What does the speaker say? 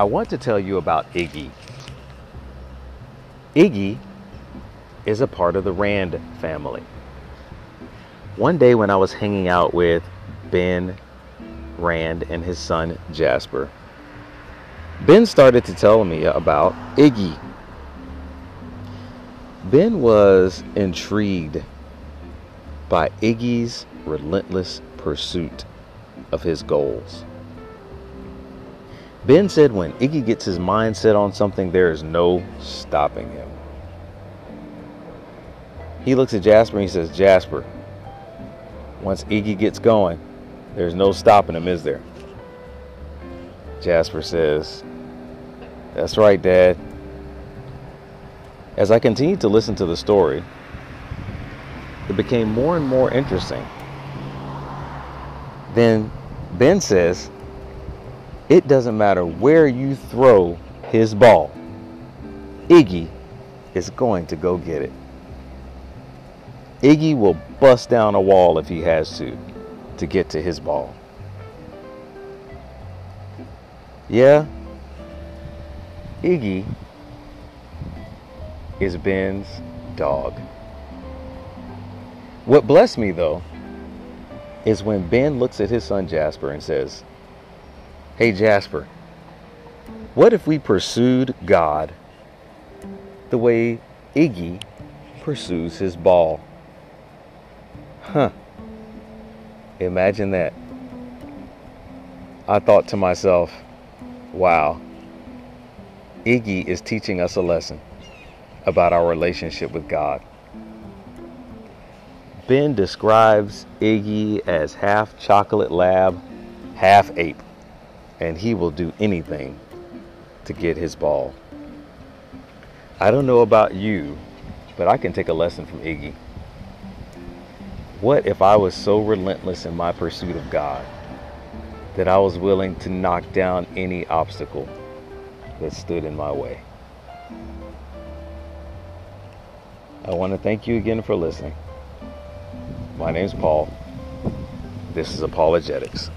I want to tell you about Iggy. Iggy is a part of the Rand family. One day when I was hanging out with Ben Rand and his son Jasper, Ben started to tell me about Iggy. Ben was intrigued by Iggy's relentless pursuit of his goals. Ben said when Iggy gets his mind set on something, there is no stopping him. He looks at Jasper and he says, Jasper, once Iggy gets going, there's no stopping him, is there? Jasper says, That's right, Dad. As I continued to listen to the story, it became more and more interesting. Then Ben says, It doesn't matter where you throw his ball, Iggy is going to go get it. Iggy will bust down a wall if he has to to get to his ball. Yeah, Iggy is Ben's dog. What blessed me though is when Ben looks at his son Jasper and says, Hey Jasper, what if we pursued God the way Iggy pursues his ball? Huh. Imagine that. I thought to myself, wow, Iggy is teaching us a lesson about our relationship with God. Ben describes Iggy as half chocolate lab, half ape, and he will do anything to get his ball. I don't know about you, but I can take a lesson from Iggy. What if I was so relentless in my pursuit of God that I was willing to knock down any obstacle that stood in my way? I want to thank you again for listening. My name is Paul. This is Apologetics.